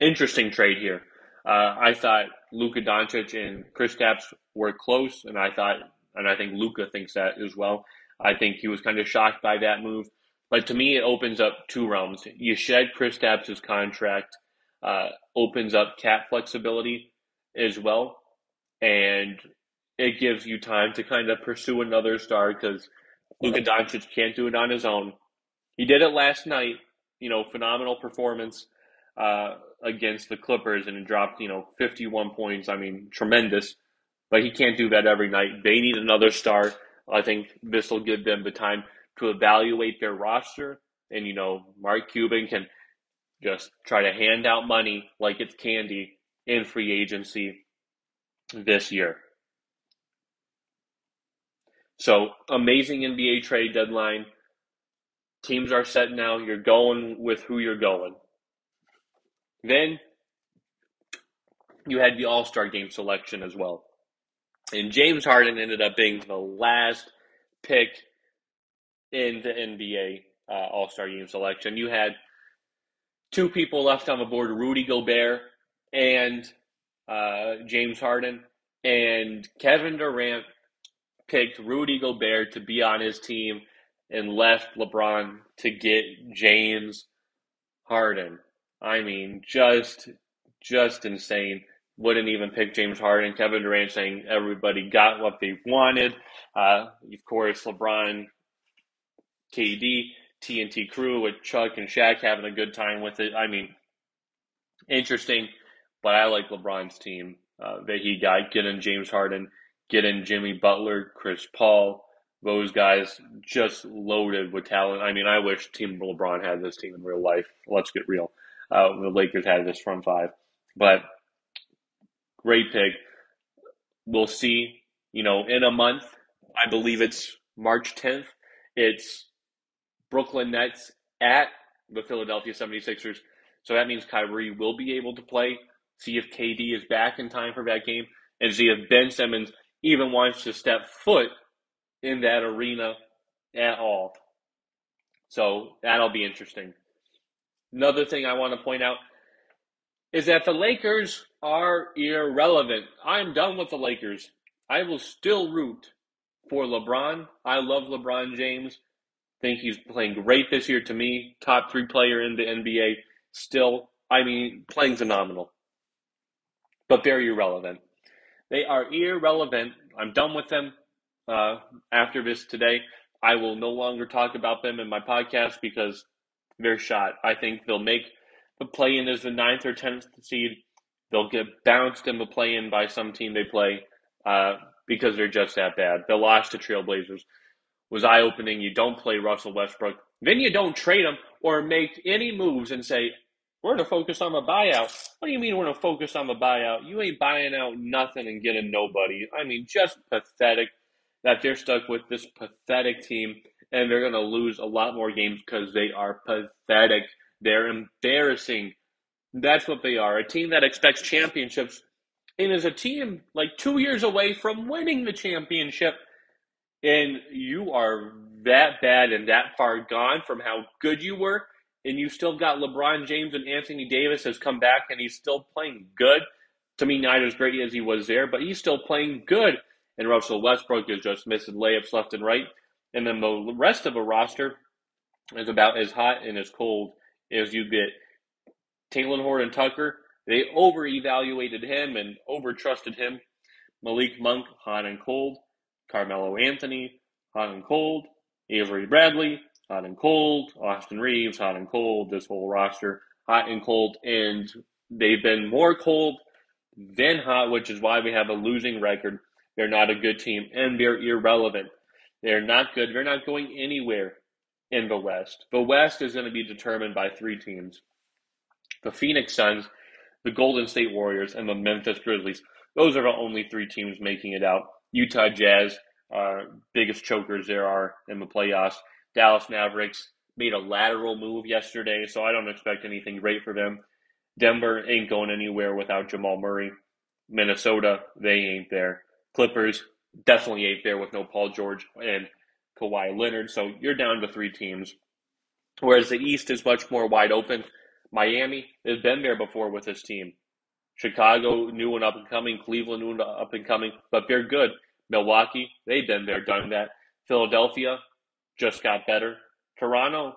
S1: Interesting trade here. Uh, I thought Luka Doncic and Kristaps were close, and I thought, and I think Luka thinks that as well. I think he was kind of shocked by that move. But to me, it opens up two realms. You shed Kristaps' contract, uh, opens up cap flexibility as well, and it gives you time to kind of pursue another star because Luka Doncic can't do it on his own. He did it last night, you know, phenomenal performance uh, against the Clippers and dropped, you know, 51 points. I mean, tremendous, but he can't do that every night. They need another star. I think this will give them the time to evaluate their roster. And, you know, Mark Cuban can just try to hand out money like it's candy in free agency this year. So, amazing NBA trade deadline. Teams are set now. You're going with who you're going. Then you had the All Star game selection as well. And James Harden ended up being the last pick in the NBA uh, All Star game selection. You had two people left on the board Rudy Gobert and uh, James Harden. And Kevin Durant picked Rudy Gobert to be on his team and left LeBron to get James Harden. I mean, just just insane wouldn't even pick James Harden. Kevin Durant saying everybody got what they wanted. Uh, of course, LeBron, KD, TNT crew with Chuck and Shaq having a good time with it. I mean, interesting, but I like LeBron's team uh, that he got. Getting James Harden, getting Jimmy Butler, Chris Paul, those guys just loaded with talent. I mean, I wish Team LeBron had this team in real life. Let's get real. Uh, the Lakers had this front five, but great pick. We'll see. You know, in a month, I believe it's March 10th. It's Brooklyn Nets at the Philadelphia 76ers. So that means Kyrie will be able to play. See if KD is back in time for that game, and see if Ben Simmons even wants to step foot in that arena at all. So that'll be interesting. Another thing I want to point out is that the Lakers are irrelevant. I'm done with the Lakers. I will still root for LeBron. I love LeBron James. Think he's playing great this year to me. Top three player in the NBA. Still, I mean, playing phenomenal. But very irrelevant. They are irrelevant. I'm done with them uh, after this today. I will no longer talk about them in my podcast because they're shot. I think they'll make the play in as the ninth or tenth seed. They'll get bounced in the play in by some team they play uh, because they're just that bad. The loss to Trailblazers was eye opening. You don't play Russell Westbrook. Then you don't trade him or make any moves and say, we're going to focus on the buyout. What do you mean we're going to focus on the buyout? You ain't buying out nothing and getting nobody. I mean, just pathetic that they're stuck with this pathetic team and they're going to lose a lot more games because they are pathetic. They're embarrassing. That's what they are. A team that expects championships and is a team like two years away from winning the championship. And you are that bad and that far gone from how good you were. And you still got LeBron James and Anthony Davis has come back and he's still playing good. To me, not as great as he was there, but he's still playing good. And Russell Westbrook is just missing layups left and right. And then the rest of the roster is about as hot and as cold as you get. Talen Horton Tucker, they over evaluated him and over trusted him. Malik Monk, hot and cold. Carmelo Anthony, hot and cold. Avery Bradley, hot and cold. Austin Reaves, hot and cold. This whole roster, hot and cold, and they've been more cold than hot, which is why we have a losing record. They're not a good team, and they're irrelevant. They're not good. They're not going anywhere in the West. The West is going to be determined by three teams the Phoenix Suns, the Golden State Warriors, and the Memphis Grizzlies. Those are the only three teams making it out. Utah Jazz, uh, biggest chokers there are in the playoffs. Dallas Mavericks made a lateral move yesterday, so I don't expect anything great for them. Denver ain't going anywhere without Jamal Murray. Minnesota, they ain't there. Clippers definitely ain't there with no Paul George and Kawhi Leonard. So you're down to three teams. Whereas the East is much more wide open. Miami has been there before with this team. Chicago, new and up and coming. Cleveland, new and up and coming. But they're good. Milwaukee, they've been there, done that. Philadelphia just got better. Toronto,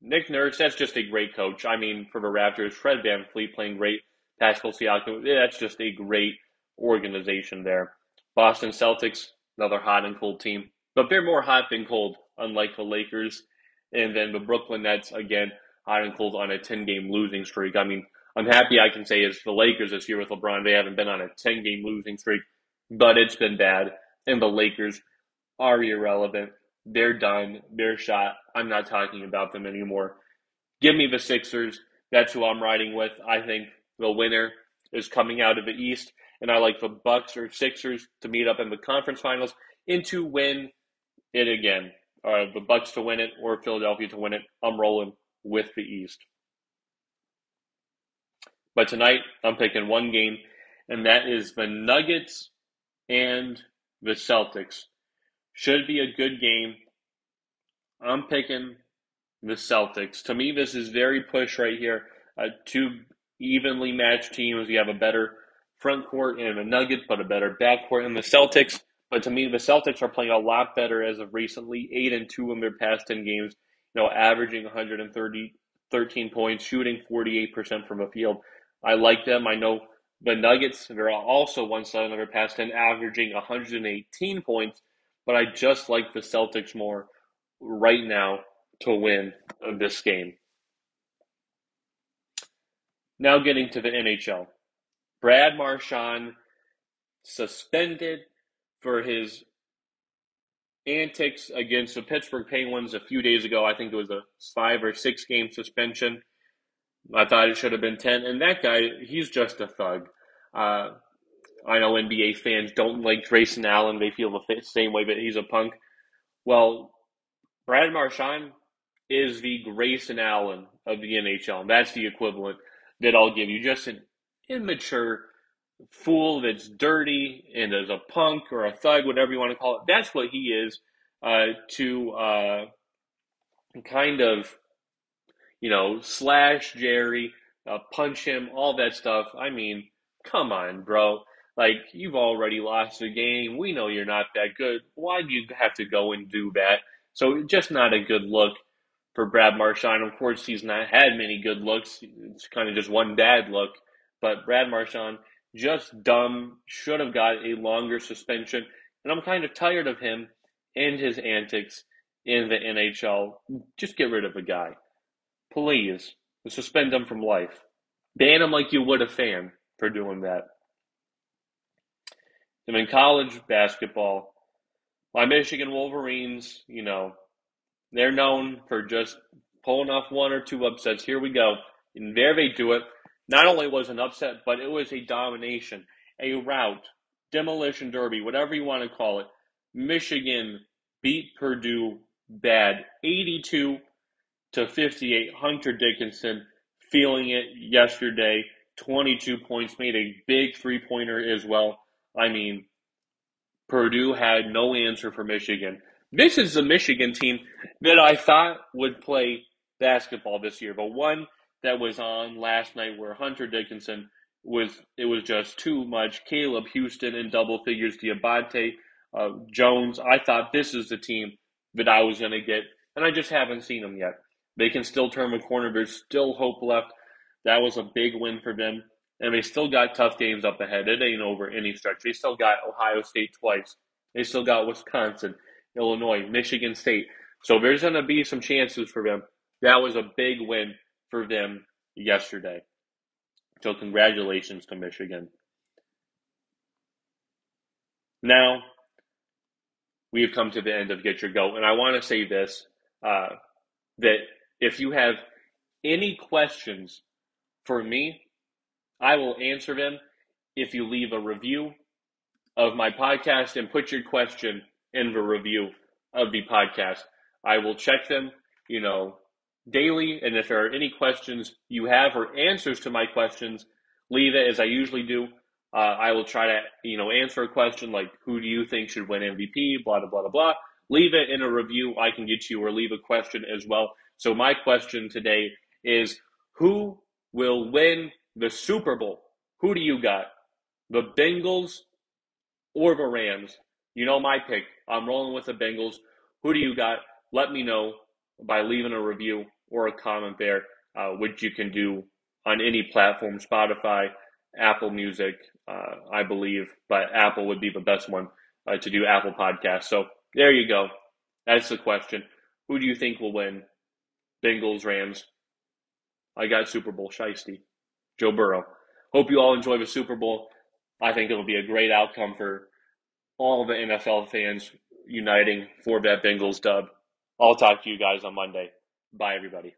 S1: Nick Nurse, that's just a great coach. I mean, for the Raptors, Fred VanVleet playing great. Pascal Siakam, that's just a great organization there. Boston Celtics, another hot and cold team. But they're more hot than cold, unlike the Lakers. And then the Brooklyn Nets, again, hot and cold on a 10 game losing streak. I mean, I'm happy I can say is the Lakers this year with LeBron. They haven't been on a 10 game losing streak, but it's been bad. And the Lakers are irrelevant. They're done. They're shot. I'm not talking about them anymore. Give me the Sixers. That's who I'm riding with. I think the winner is coming out of the East, and I like the Bucks or Sixers to meet up in the conference finals and to win it again. Uh, the Bucks to win it or Philadelphia to win it. I'm rolling with the East. But tonight, I'm picking one game, and that is the Nuggets and the Celtics. Should be a good game. I'm picking the Celtics. To me, this is very push right here. Uh, two evenly matched teams. You have a better front court in the Nuggets, but a better back court in the Celtics. But to me, the Celtics are playing a lot better as of recently. Eight and two in their past ten games. You know, averaging 130, 13 points, shooting 48% from the field. I like them. I know the Nuggets, they're also one side of their past 10, averaging 118 points, but I just like the Celtics more right now to win this game. Now getting to the NHL. Brad Marchand suspended for his antics against the Pittsburgh Penguins a few days ago. I think it was a five or six game suspension. I thought it should have been 10. And that guy, he's just a thug. Uh, I know NBA fans don't like Grayson Allen. They feel the same way, but he's a punk. Well, Brad Marchand is the Grayson Allen of the NHL. And that's the equivalent that I'll give you. Just an immature fool that's dirty and is a punk or a thug, whatever you want to call it. That's what he is uh, to uh, kind of you know, slash Jarry, uh, punch him, all that stuff. I mean, come on, bro. Like, you've already lost the game. We know you're not that good. Why do you have to go and do that? So, just not a good look for Brad Marchand. Of course, he's not had many good looks. It's kind of just one bad look. But Brad Marchand, just dumb, should have got a longer suspension. And I'm kind of tired of him and his antics in the NHL. Just get rid of the guy. Please suspend him from life. Ban him like you would a fan for doing that. And in college basketball, my Michigan Wolverines, you know, they're known for just pulling off one or two upsets. Here we go. And there they do it. Not only was an upset, but it was a domination, a rout, demolition derby, whatever you want to call it. Michigan beat Purdue bad 82 to 58. Hunter Dickinson feeling it yesterday. 22 points, made a big three pointer as well. I mean, Purdue had no answer for Michigan. This is the Michigan team that I thought would play basketball this year, but one that was on last night where Hunter Dickinson was, it was just too much. Caleb Houstan in double figures, Diabate, uh, Jones. I thought this is the team that I was going to get, and I just haven't seen them yet. They can still turn the corner. There's still hope left. That was a big win for them. And they still got tough games up ahead. It ain't over any stretch. They still got Ohio State twice. They still got Wisconsin, Illinois, Michigan State. So there's going to be some chances for them. That was a big win for them yesterday. So, congratulations to Michigan. Now, we have come to the end of Get Your Goat, and I want to say this uh, that if you have any questions for me, I will answer them if you leave a review of my podcast and put your question in the review of the podcast. I will check them, you know, daily. And if there are any questions you have or answers to my questions, leave it as I usually do. Uh, I will try to, you know, answer a question like, who do you think should win MVP? Blah, blah, blah, blah. Leave it in a review. I can get you or leave a question as well. So my question today is who will win the Super Bowl? Who do you got? The Bengals or the Rams? You know my pick. I'm rolling with the Bengals. Who do you got? Let me know by leaving a review or a comment there, uh, which you can do on any platform Spotify, Apple Music, uh, I believe, but Apple would be the best one uh, to do Apple Podcasts. So there you go. That's the question. Who do you think will win? Bengals, Rams. I got Super Bowl Shiesty. Joe Burrow. Hope you all enjoy the Super Bowl. I think it'll be a great outcome for all the NFL fans uniting for that Bengals dub. I'll talk to you guys on Monday. Bye, everybody.